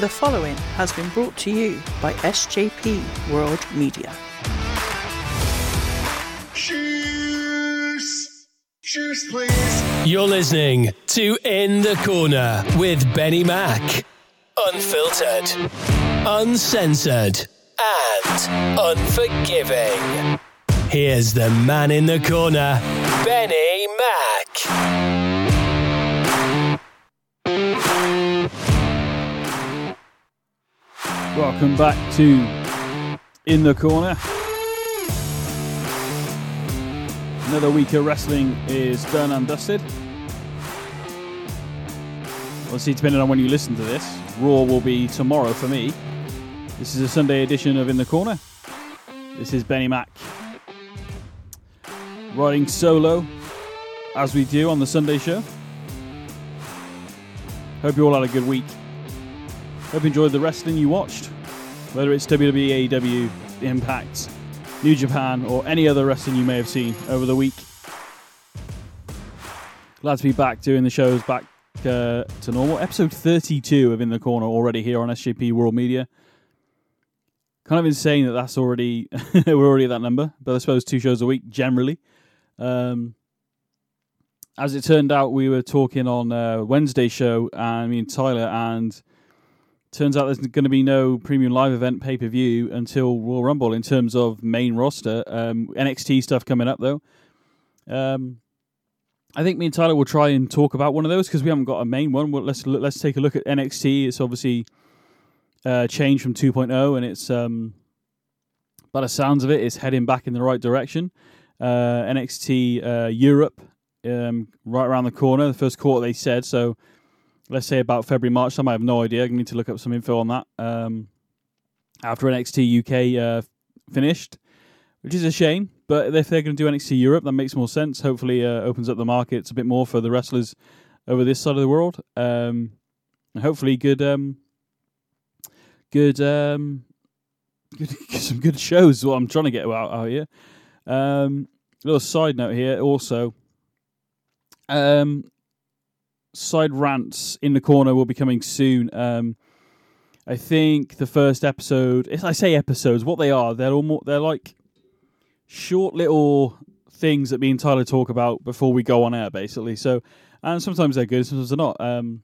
The following has been brought to you by SJP World Media. Cheers! Cheers, please. You're listening to In the Corner with Benny Mac. Unfiltered, uncensored, and unforgiving. Here's the man in the corner, Benny Mac. Welcome back to In the Corner. Another week of wrestling is done and dusted. Obviously, depending on when you listen to this, Raw will be tomorrow for me. This is a Sunday edition of In the Corner. This is Benny Mac riding solo as we do on the Sunday show. Hope you all had a good week. Hope you enjoyed the wrestling you watched, whether it's WWE, AEW, Impact, New Japan, or any other wrestling you may have seen over the week. Glad to be back doing the shows back uh, to normal. Episode 32 of In the Corner already here on SJP World Media. Kind of insane that that's already we're already at that number, but I suppose two shows a week generally. Um, as it turned out, we were talking on uh, Wednesday show, and me and Tyler, and turns out there's going to be no premium live event pay per view until Royal Rumble in terms of main roster. Um, NXT stuff coming up though. Um, I think me and Tyler will try and talk about one of those because we haven't got a main one. Well, let's let's take a look at NXT. It's obviously uh, changed from 2.0, and it's um, by the sounds of it, it's heading back in the right direction. Uh, NXT uh, Europe, um, right around the corner. The first quarter they said so. Let's say about February, March time. I have no idea. I need to look up some info on that. Um, after NXT UK uh, finished, which is a shame. But if they're going to do NXT Europe, that makes more sense. Hopefully, uh, opens up the markets a bit more for the wrestlers over this side of the world. Um, and hopefully, good, um, good, um, good, some good shows. What I'm trying to get out, out here. Um, little side note here, also. Um, side rants in the corner will be coming soon. Um, I think the first episode. If I say episodes, what they are, they're all more, they're like short little things that me and Tyler talk about before we go on air, basically. So, and sometimes they're good, sometimes they're not. Um,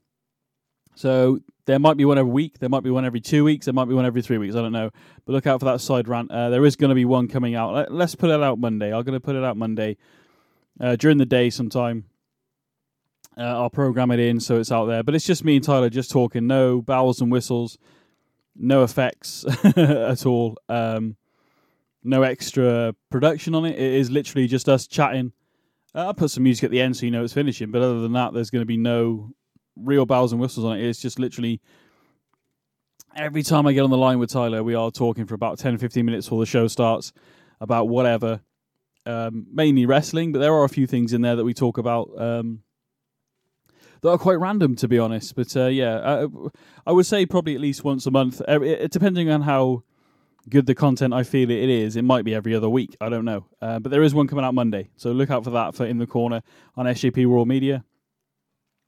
so there might be one every week, there might be one every two weeks, there might be one every three weeks. I don't know, but look out for that side rant. Uh, there is going to be one coming out. Let, us put it out Monday. I'm going to put it out Monday uh, during the day sometime. Uh, I'll program it in so it's out there. But it's just me and Tyler just talking. No bells and whistles, no effects at all. Um, no extra production on it. It is literally just us chatting. Uh, I'll put some music at the end so you know it's finishing. But other than that, there's going to be no real bells and whistles on it. It's just literally every time I get on the line with Tyler, we are talking for about 10 15 minutes before the show starts about whatever. Um, mainly wrestling, but there are a few things in there that we talk about. Um, that are quite random, to be honest. But uh, yeah, I, I, would say probably at least once a month, depending on how good the content I feel it is. It might be every other week. I don't know. Uh, but there is one coming out Monday, so look out for that for In the Corner on SJP Raw Media.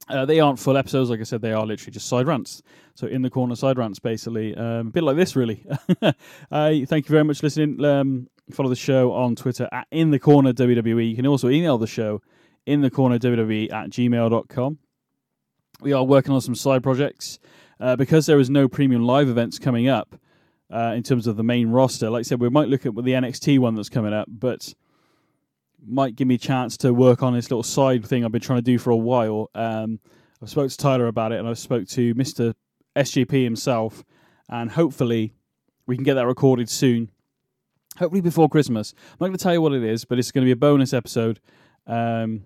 Uh, they aren't full episodes, like I said. They are literally just side rants. So in the corner side rants, basically, um, a bit like this, really. thank you very much for listening. Um, follow the show on Twitter at in the corner WWE. You can also email the show in the corner WWE at gmail.com. We are working on some side projects uh, because there is no premium live events coming up uh, in terms of the main roster. Like I said, we might look at the NXT one that's coming up, but might give me a chance to work on this little side thing I've been trying to do for a while. Um, I've spoke to Tyler about it, and I've spoke to Mister SJP himself, and hopefully we can get that recorded soon. Hopefully before Christmas. I'm not going to tell you what it is, but it's going to be a bonus episode. Um,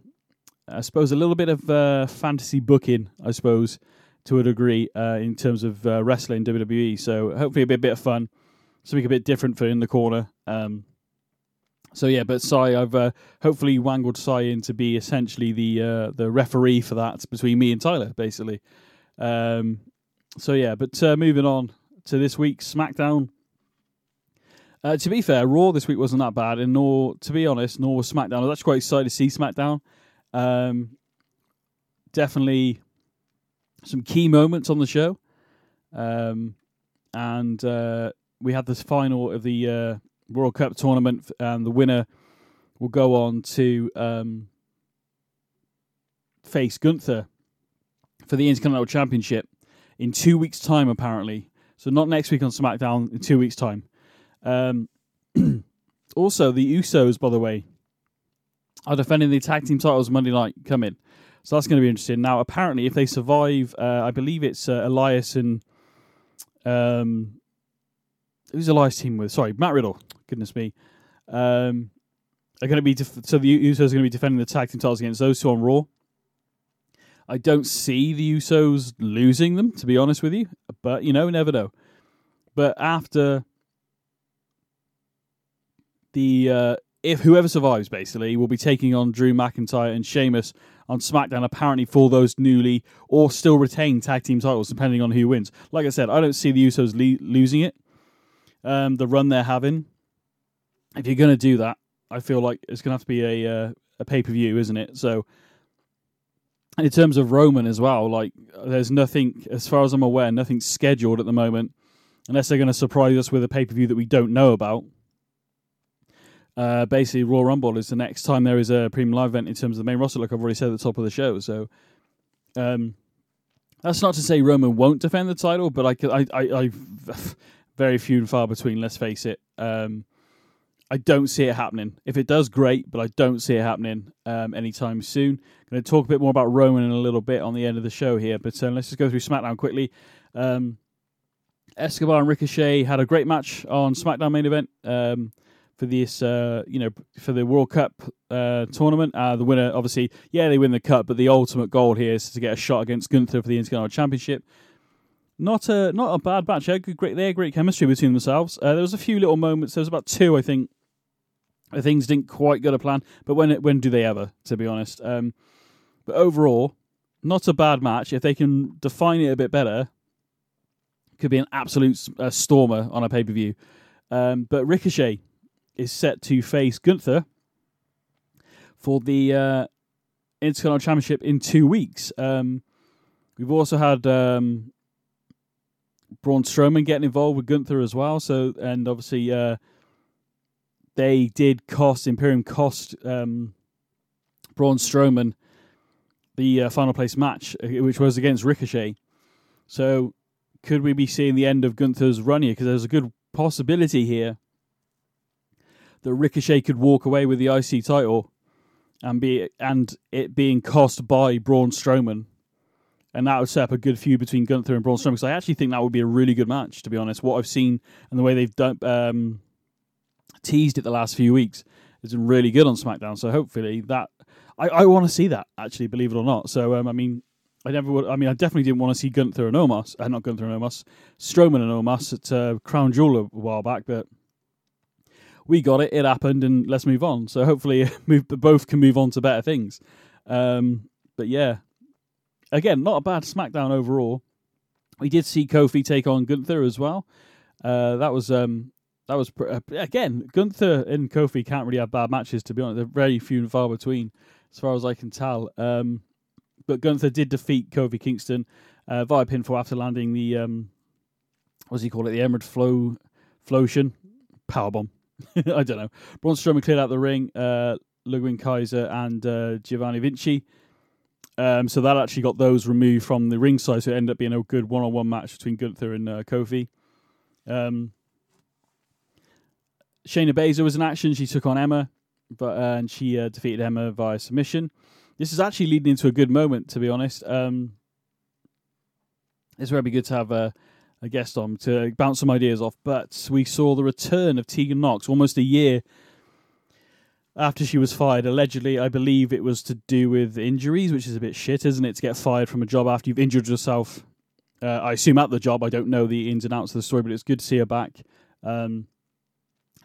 I suppose a little bit of uh, fantasy booking, I suppose, to a degree, uh, in terms of uh, wrestling WWE. So hopefully a bit, of fun, something a bit different for in the corner. Um, so yeah, but Sai, I've uh, hopefully wangled Sai in to be essentially the uh, the referee for that between me and Tyler, basically. Um, so yeah, but uh, moving on to this week's SmackDown. Uh, to be fair, Raw this week wasn't that bad, and nor, to be honest, nor was SmackDown. I was actually quite excited to see SmackDown. Um, definitely some key moments on the show. Um, and uh, we had this final of the uh, World Cup tournament, and the winner will go on to um, face Gunther for the Intercontinental Championship in two weeks' time, apparently. So not next week on SmackDown, in two weeks' time. Um, also, the Usos, by the way, are defending the tag team titles Monday night coming. So that's going to be interesting. Now, apparently, if they survive, uh, I believe it's uh, Elias and um, who's Elias team with? Sorry, Matt Riddle. Goodness me. Um, are going to be def- so the Usos are going to be defending the tag team titles against those two on Raw. I don't see the Usos losing them, to be honest with you. But you know, never know. But after the uh, if whoever survives, basically, will be taking on Drew McIntyre and Sheamus on SmackDown, apparently for those newly or still retained tag team titles, depending on who wins. Like I said, I don't see the Usos le- losing it. Um, the run they're having. If you're going to do that, I feel like it's going to have to be a uh, a pay per view, isn't it? So, in terms of Roman as well, like there's nothing, as far as I'm aware, nothing scheduled at the moment, unless they're going to surprise us with a pay per view that we don't know about. Uh, basically, Royal Rumble is the next time there is a premium live event in terms of the main roster, like I've already said at the top of the show. So, um, that's not to say Roman won't defend the title, but I, I, I, I very few and far between. Let's face it. Um, I don't see it happening. If it does, great, but I don't see it happening um, anytime soon. Going to talk a bit more about Roman in a little bit on the end of the show here, but uh, let's just go through SmackDown quickly. Um, Escobar and Ricochet had a great match on SmackDown main event um, for this, uh, you know, for the World Cup uh, tournament. Uh, the winner, obviously, yeah, they win the cup, but the ultimate goal here is to get a shot against Gunther for the Intercontinental Championship. Not a not a bad match. They had great, they had great chemistry between themselves. Uh, there was a few little moments. There was about two, I think, things didn't quite go to plan. But when when do they ever? To be honest, um, but overall, not a bad match. If they can define it a bit better, could be an absolute uh, stormer on a pay per view. Um, but Ricochet is set to face Gunther for the uh, Intercontinental Championship in two weeks. Um, we've also had um, Braun Strowman getting involved with Gunther as well. So, and obviously, uh, they did cost Imperium cost um, Braun Strowman the uh, final place match, uh, which was against Ricochet. So, could we be seeing the end of Gunther's run here? Because there's a good possibility here that Ricochet could walk away with the IC title and be and it being cost by Braun Strowman. And that would set up a good feud between Gunther and Braun Strowman. Because I actually think that would be a really good match, to be honest. What I've seen and the way they've done, um, teased it the last few weeks has been really good on SmackDown. So hopefully that I, I want to see that actually, believe it or not. So um, I mean, I never would. I mean, I definitely didn't want to see Gunther and Omos, uh, not Gunther and Omos, Strowman and Omos at uh, Crown Jewel a while back, but we got it. It happened, and let's move on. So hopefully, both can move on to better things. Um, but yeah, again, not a bad SmackDown overall. We did see Kofi take on Gunther as well. Uh, that was um, that was pr- uh, again Gunther and Kofi can't really have bad matches to be honest. They're very few and far between, as far as I can tell. Um, but Gunther did defeat Kofi Kingston uh, via pinfall after landing the um, what does he call it? The Emerald Flow Flotion powerbomb. I don't know. Braun Strowman cleared out the ring. Uh, Ludwig Kaiser and uh, Giovanni Vinci. Um, so that actually got those removed from the ringside, so it ended up being a good one-on-one match between Gunther and uh, Kofi. Um, Shayna Baszler was in action. She took on Emma, but uh, and she uh, defeated Emma via submission. This is actually leading into a good moment, to be honest. Um, it's very good to have a, a guest on to bounce some ideas off. But we saw the return of Tegan Nox almost a year after she was fired. Allegedly, I believe it was to do with injuries, which is a bit shit, isn't it? To get fired from a job after you've injured yourself. Uh, I assume at the job. I don't know the ins and outs of the story, but it's good to see her back. Um,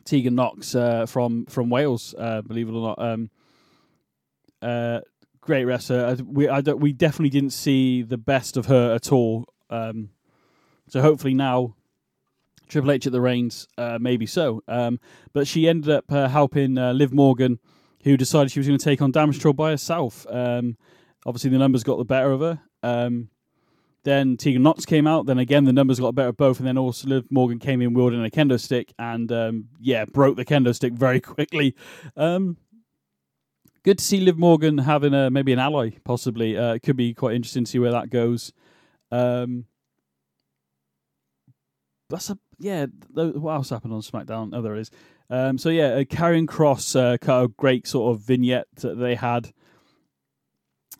Tegan Nox uh, from from Wales, uh, believe it or not. Um, uh, great wrestler. We I we definitely didn't see the best of her at all. Um, so hopefully now, Triple H at the reins, uh, maybe so. Um, but she ended up uh, helping uh, Liv Morgan, who decided she was going to take on Damage Control by herself. Um, obviously, the numbers got the better of her. Um, Then Tegan Nox came out. Then again, the numbers got better of both. And then also Liv Morgan came in wielding a kendo stick and, um, yeah, broke the kendo stick very quickly. Um, good to see Liv Morgan having a maybe an ally, possibly. Uh, it could be quite interesting to see where that goes. Um, that's a yeah. th- What else happened on SmackDown? Oh, there is. Um, so yeah, uh, Karrion Kross uh, cut a great sort of vignette that they had.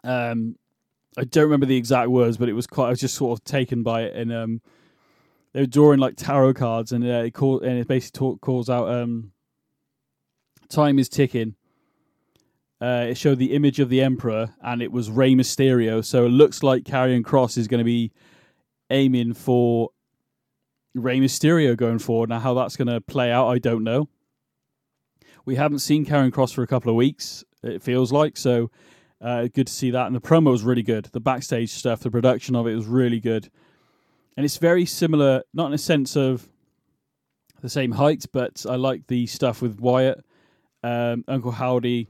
Um, I don't remember the exact words, but it was quite. I was just sort of taken by it, and um, they were drawing like tarot cards, and uh, it call, and it basically talk, calls out um, time is ticking. Uh, it showed the image of the Emperor, and it was Rey Mysterio. So it looks like Karrion Kross is going to be aiming for Rey Mysterio going forward. Now, how that's going to play out, I don't know. We haven't seen Karrion Kross for a couple of weeks. It feels like so. Uh, good to see that, and the promo was really good. The backstage stuff, the production of it was really good, and it's very similar, not in a sense of the same height, but I like the stuff with Wyatt, um, Uncle Howdy,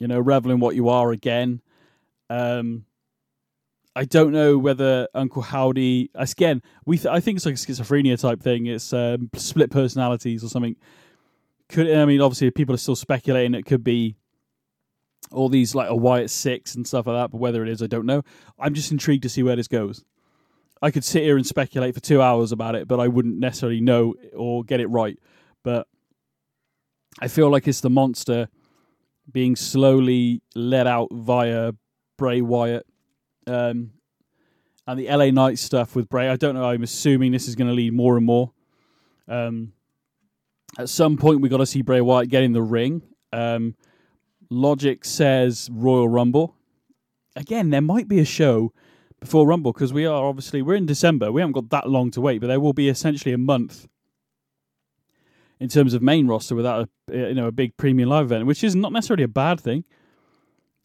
you know, reveling what you are again. Um, I don't know whether Uncle Howdy again. We th- I think it's like a schizophrenia type thing. It's um, split personalities or something. Could I mean obviously people are still speculating it could be all these like a Wyatt six and stuff like that, but whether it is, I don't know. I'm just intrigued to see where this goes. I could sit here and speculate for two hours about it, but I wouldn't necessarily know or get it right. But I feel like it's the monster being slowly let out via Bray Wyatt. Um, and the LA Knight stuff with Bray, I don't know. I'm assuming this is going to lead more and more. Um, at some point, we got to see Bray Wyatt get in the ring. Um, Logic says Royal Rumble. Again, there might be a show before Rumble because we are obviously we're in December. We haven't got that long to wait, but there will be essentially a month in terms of main roster without a you know a big premium live event, which is not necessarily a bad thing.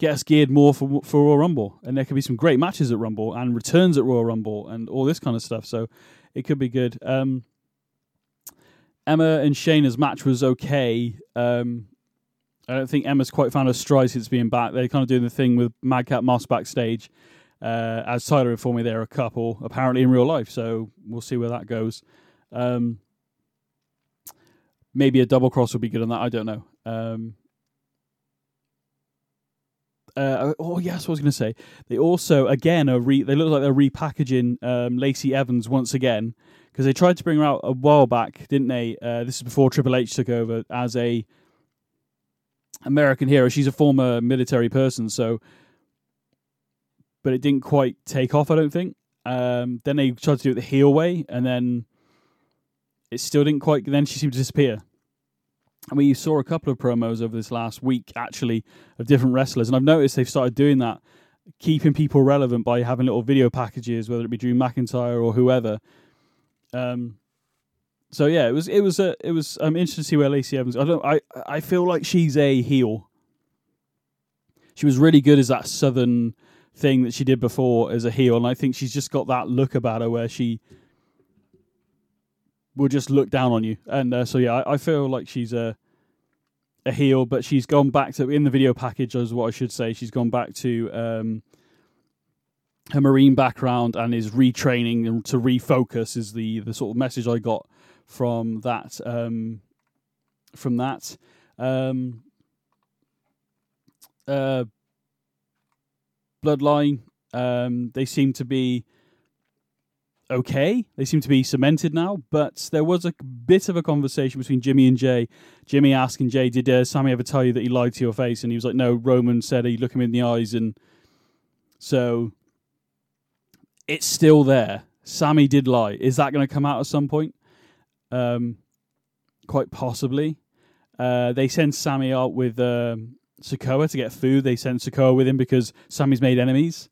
Get us geared more for for Royal Rumble, and there could be some great matches at Rumble and returns at Royal Rumble and all this kind of stuff. So it could be good. Um, Emma and Shayna's match was okay. Um, I don't think Emma's quite found her stride since being back. They're kind of doing the thing with Madcap Moss backstage. Uh, as Tyler informed me, they're a couple apparently in real life, so we'll see where that goes. Um, maybe a double cross would be good on that. I don't know. Um, uh, oh yes, what I was going to say. They also again are re- they look like they're repackaging um, Lacey Evans once again because they tried to bring her out a while back, didn't they? Uh, this is before Triple H took over as a American hero. She's a former military person, so but it didn't quite take off. I don't think. Um, then they tried to do it the heel way, and then it still didn't quite. Then she seemed to disappear. We saw a couple of promos over this last week, actually, of different wrestlers, and I've noticed they've started doing that, keeping people relevant by having little video packages, whether it be Drew McIntyre or whoever. Um, so yeah, it was it was uh, it was. I'm interested to see where Lacey Evans. I don't. I I feel like she's a heel. She was really good as that southern thing that she did before as a heel, and I think she's just got that look about her where she will just look down on you. And uh, so yeah, I, I feel like she's a a heel, but she's gone back to in the video package, is what I should say. She's gone back to um, her marine background and is retraining and to refocus. Is the the sort of message I got from that um, from that. Um, uh, Bloodline, um, they seem to be okay. They seem to be cemented now, but there was a bit of a conversation between Jimmy and Jey. Jimmy asking Jey, "Did uh, Sami ever tell you that he lied to your face?" And he was like, "No." Roman said he look him in the eyes, and so it's still there. Sami did lie. Is that going to come out at some point? Um, quite possibly. Uh, they send Sami out with um, Sikoa to get food. They send Sikoa with him because Sami's made enemies.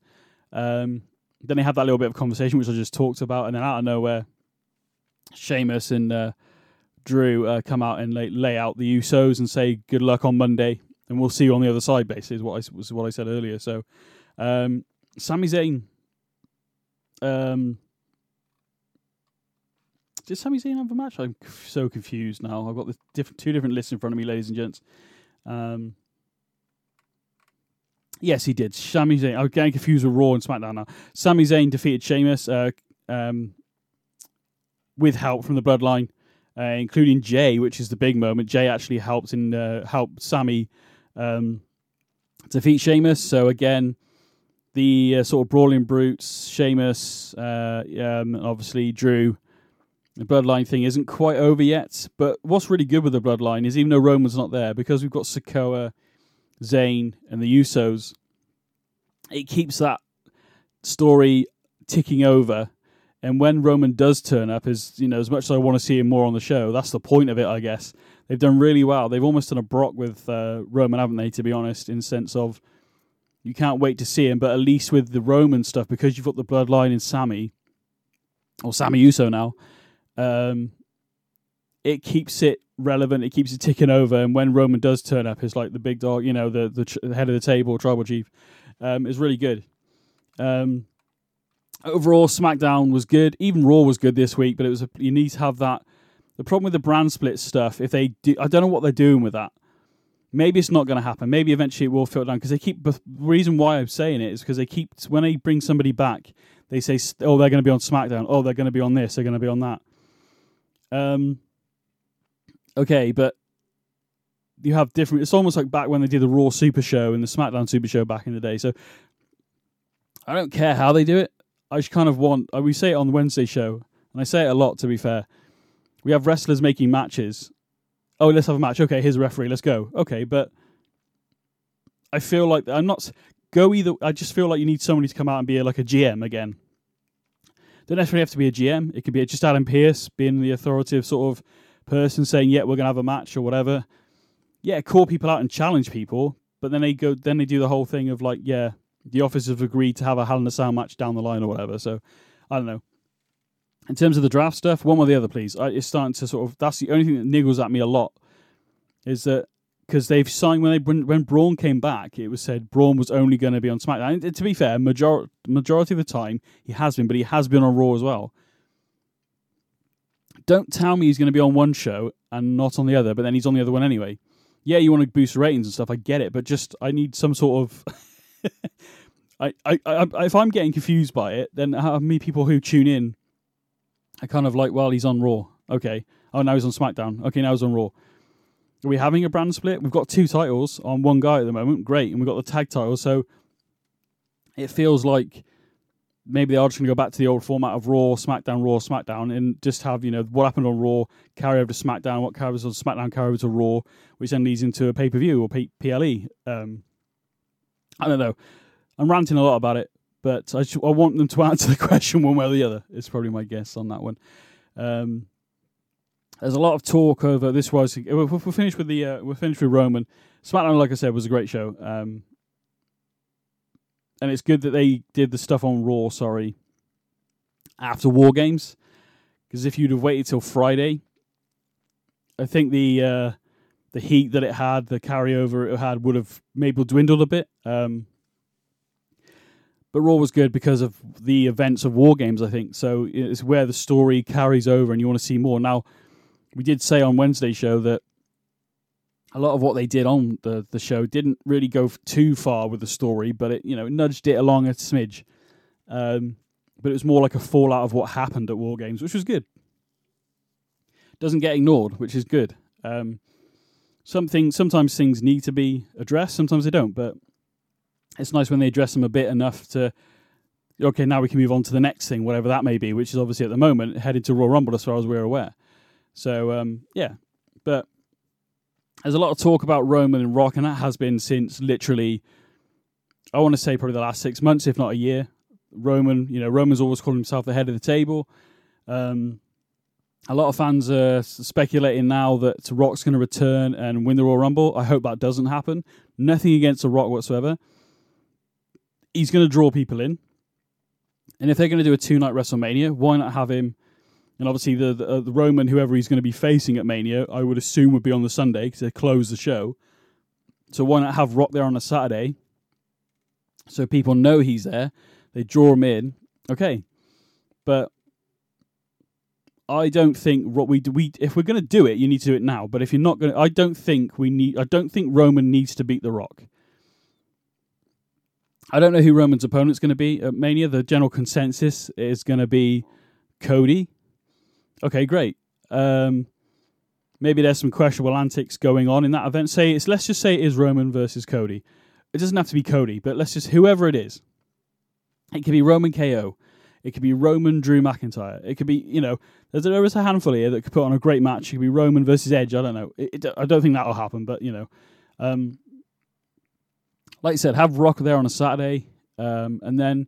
Um, then they have that little bit of conversation, which I just talked about, and then out of nowhere, Sheamus and uh, Drew uh, come out and lay, lay out the Usos and say good luck on Monday, and we'll see you on the other side. Basically, is what I was what I said earlier. So, um, Sami Zayn. Um, did Sami Zayn have a match? I'm so confused now. I've got the different two different lists in front of me, ladies and gents. Um, Yes, he did. Sami Zayn. I'm getting confused with Raw and SmackDown now. Sami Zayn defeated Sheamus uh, um, with help from the Bloodline, uh, including Jey, which is the big moment. Jey actually helped in uh, Sami um, defeat Sheamus. So again, the uh, sort of brawling brutes, Sheamus, uh, um, obviously Drew. The bloodline thing isn't quite over yet, but what's really good with the bloodline is even though Roman's not there, because we've got Sikoa, Zayn, and the Usos, it keeps that story ticking over. And when Roman does turn up, as you know, as much as I want to see him more on the show, that's the point of it, I guess. They've done really well. They've almost done a Brock with uh, Roman, haven't they? To be honest, in sense of you can't wait to see him, but at least with the Roman stuff, because you've got the bloodline in Sami, or Sami Uso now, um, it keeps it relevant. It keeps it ticking over. And when Roman does turn up, it's like the big dog, you know, the the, tr- the head of the table, tribal chief, um, is really good. Um, overall, SmackDown was good. Even Raw was good this week, but it was a, you need to have that. The problem with the brand split stuff, if they do, I don't know what they're doing with that. Maybe it's not going to happen. Maybe eventually it will filter down because they keep. The reason why I'm saying it is because they keep when they bring somebody back, they say, "Oh, they're going to be on SmackDown. Oh, they're going to be on this. They're going to be on that." Um. Okay, but you have different. It's almost like back when they did the Raw Super Show and the SmackDown Super Show back in the day. So I don't care how they do it. I just kind of want. uh, We say it on the Wednesday show, and I say it a lot. To be fair, we have wrestlers making matches. Oh, let's have a match. Okay, here's a referee. Let's go. Okay, but I feel like I'm not go either. I just feel like you need somebody to come out and be like a GM again. Don't necessarily have to be a GM. It could be just Adam Pearce being the authoritative sort of person saying, "Yeah, we're gonna have a match" or whatever. Yeah, call people out and challenge people, but then they go, then they do the whole thing of like, yeah, the officers have agreed to have a Hell in a Cell match down the line or whatever. So I don't know. In terms of the draft stuff, one or the other, please. I, it's starting to sort of. That's the only thing that niggles at me a lot. Is that because they've signed when they when, when Braun came back, it was said Braun was only going to be on SmackDown. And to be fair, major, majority of the time he has been, but he has been on Raw as well. Don't tell me he's going to be on one show and not on the other, but then he's on the other one anyway. Yeah, you want to boost ratings and stuff. I get it, but just I need some sort of. I, I, I, if I'm getting confused by it, then how many people who tune in are kind of like, well, he's on Raw. Okay. Oh, now he's on SmackDown. Okay, now he's on Raw. Are we having a brand split? We've got two titles on one guy at the moment. Great. And we've got the tag title. So it feels like maybe they are just going to go back to the old format of Raw, SmackDown, Raw, SmackDown, and just have, you know, what happened on Raw carry over to SmackDown, what carries on SmackDown carry over to Raw, which then leads into a pay per view or P- PLE. Um, I don't know. I'm ranting a lot about it, but I, just, I want them to answer the question one way or the other. It's probably my guess on that one. Um, there's a lot of talk over this was we're, we're finished with the uh, we're finished with Roman SmackDown. Like I said, was a great show, um, and it's good that they did the stuff on Raw. Sorry, after War Games, because if you'd have waited till Friday, I think the uh, the heat that it had, the carryover it had, would have maybe dwindled a bit. Um, but Raw was good because of the events of War Games, I think. So it's where the story carries over, and you want to see more. Now, we did say on Wednesday show that a lot of what they did on the the show didn't really go too far with the story, but it you know nudged it along a smidge. Um, but it was more like a fallout of what happened at War Games, which was good. Doesn't get ignored, which is good. Um, something sometimes things need to be addressed, sometimes they don't, but it's nice when they address them a bit enough to okay, now we can move on to the next thing, whatever that may be, which is obviously at the moment headed to Royal Rumble as far as we're aware. So um, yeah, but there's a lot of talk about Roman and Rock, and that has been since literally, I want to say probably the last six months, if not a year. Roman, you know, Roman's always calling himself the head of the table. Um, a lot of fans are speculating now that Rock's going to return and win the Royal Rumble. I hope that doesn't happen. Nothing against The Rock whatsoever. He's going to draw people in. And if they're going to do a two night WrestleMania, why not have him? And obviously, the the, uh, the Roman, whoever he's going to be facing at Mania, I would assume would be on the Sunday because they close the show. So why not have Rock there on a Saturday? So people know he's there. They draw him in. Okay, but I don't think what we we if we're going to do it, you need to do it now. But if you're not going, to I don't think we need. I don't think Roman needs to beat The Rock. I don't know who Roman's opponent's going to be at Mania. The general consensus is going to be Cody. Okay, great. Um, maybe there's some questionable antics going on in that event. Say it's let's just say it is Roman versus Cody. It doesn't have to be Cody, but let's just whoever it is. It could be Roman KO. It could be Roman Drew McIntyre. It could be you know there's there is a handful here that could put on a great match. It could be Roman versus Edge. I don't know. It, it, I don't think that'll happen, but you know, um, like I said, have Rock there on a Saturday, um, and then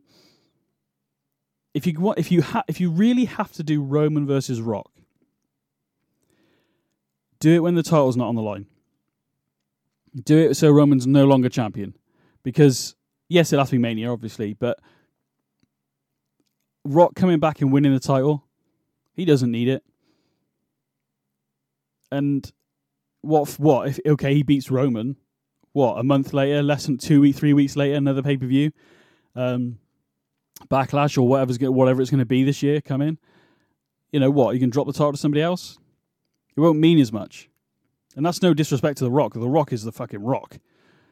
if you want, if you ha- if you really have to do Roman versus Rock, do it when the title's not on the line. Do it so Roman's no longer champion, because yes, it'll have to be Mania, obviously, but Rock coming back and winning the title, he doesn't need it. And what? What if? Okay, he beats Roman. What a month later, less than two week, three weeks later, another pay per view, um, backlash or whatever's whatever it's going to be this year. Come in, you know what? You can drop the title to somebody else. It won't mean as much, and that's no disrespect to the Rock. The Rock is the fucking Rock.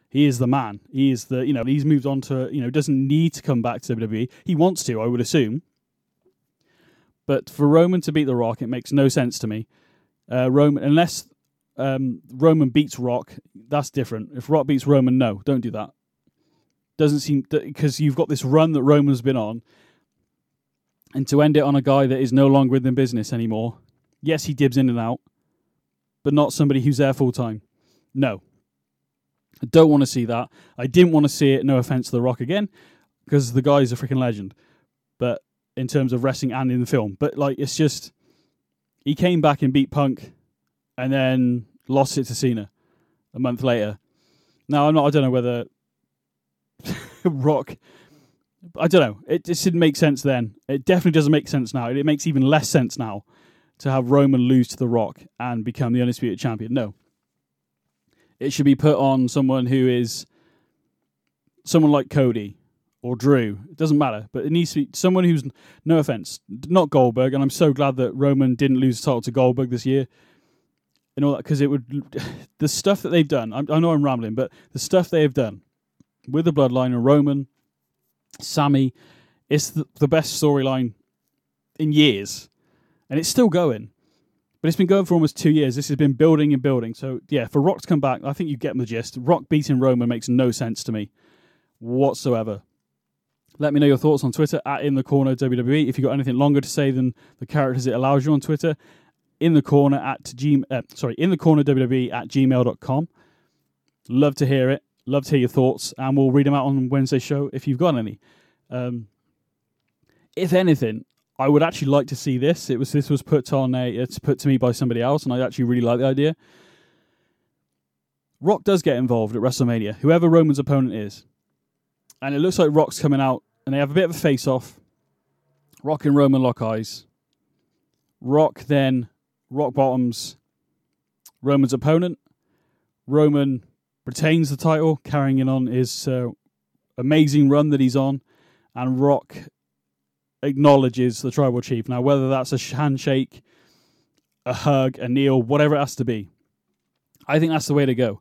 He is the man. He is the you know he's moved on to you know doesn't need to come back to WWE. He wants to, I would assume. But for Roman to beat the Rock, it makes no sense to me. Uh, Roman, unless um, Roman beats Rock, that's different. If Rock beats Roman, no, don't do that. Doesn't seem because you've got this run that Roman's been on, and to end it on a guy that is no longer within business anymore. Yes, he dibs in and out, but not somebody who's there full time. No, I don't want to see that. I didn't want to see it. No offense to The Rock again, because the guy's a freaking legend. But in terms of wrestling and in the film, but like it's just he came back and beat Punk, and then lost it to Cena a month later. Now I'm not. I don't know whether Rock. I don't know. It just didn't make sense then. It definitely doesn't make sense now. It makes even less sense now to have Roman lose to The Rock and become the undisputed champion. No. It should be put on someone who is someone like Cody or Drew. It doesn't matter, but it needs to be someone who's no offense, not Goldberg. And I'm so glad that Roman didn't lose the title to Goldberg this year and all that because it would the stuff that they've done. I, I know I'm rambling, but the stuff they have done with the Bloodline and Roman, Sami, it's the, the best storyline in years, and it's still going. But it's been going for almost two years. This has been building and building. So yeah, for Rock to come back, I think you get the gist. Rock beating Roman makes no sense to me whatsoever. Let me know your thoughts on Twitter at In the Corner WWE. If you've got anything longer to say than the characters it allows you on Twitter, in the corner at g uh, sorry in the corner wwe at gmail.com love to hear it love to hear your thoughts and we'll read them out on wednesday show if you've got any. Um, if anything i would actually like to see this. It was this was put on a it's put to me by somebody else and i actually really like the idea. Rock does get involved at wrestlemania whoever roman's opponent is. And it looks like rock's coming out and they have a bit of a face off rock and roman lock eyes. Rock then rock bottoms Roman's opponent. Roman retains the title, carrying it on his uh, amazing run that he's on, and Rock acknowledges the tribal chief. Now, whether that's a handshake, a hug, a kneel, whatever it has to be, I think that's the way to go.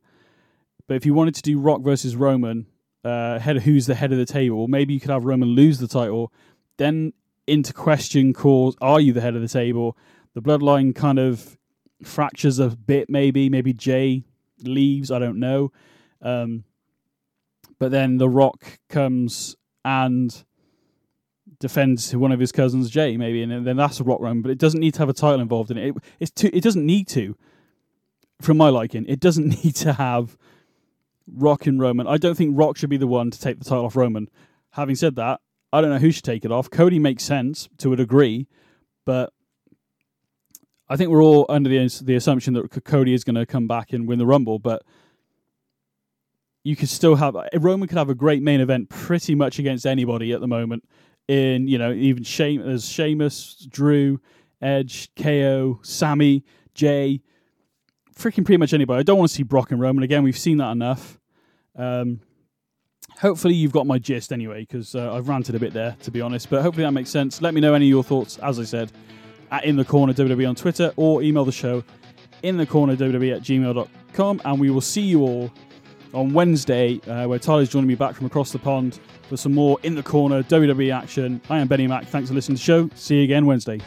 But if you wanted to do Rock versus Roman, uh, head who's the head of the table, maybe you could have Roman lose the title, then into question calls, are you the head of the table? the bloodline kind of fractures a bit, maybe. Maybe Jey leaves, I don't know. Um, but then The Rock comes and defends one of his cousins, Jey, maybe, and then that's a Rock run. But it doesn't need to have a title involved in it. it it's too, it doesn't need to, from my liking. It doesn't need to have Rock and Roman. I don't think Rock should be the one to take the title off Roman. Having said that, I don't know who should take it off. Cody makes sense to a degree, but I think we're all under the the assumption that Cody is going to come back and win the Rumble, but you could still have Roman could have a great main event pretty much against anybody at the moment. In you know even Shame there's Sheamus, Drew, Edge, KO, Sami, Jey, freaking pretty much anybody. I don't want to see Brock and Roman again. We've seen that enough. Um, hopefully you've got my gist anyway because uh, I've ranted a bit there to be honest. But hopefully that makes sense. Let me know any of your thoughts. As I said at In the Corner WWE on Twitter or email the show in the corner WWE at gmail.com. And we will see you all on Wednesday, uh, where Tyler's joining me back from across the pond for some more in the corner WWE action. I am Benny Mac. Thanks for listening to the show. See you again Wednesday.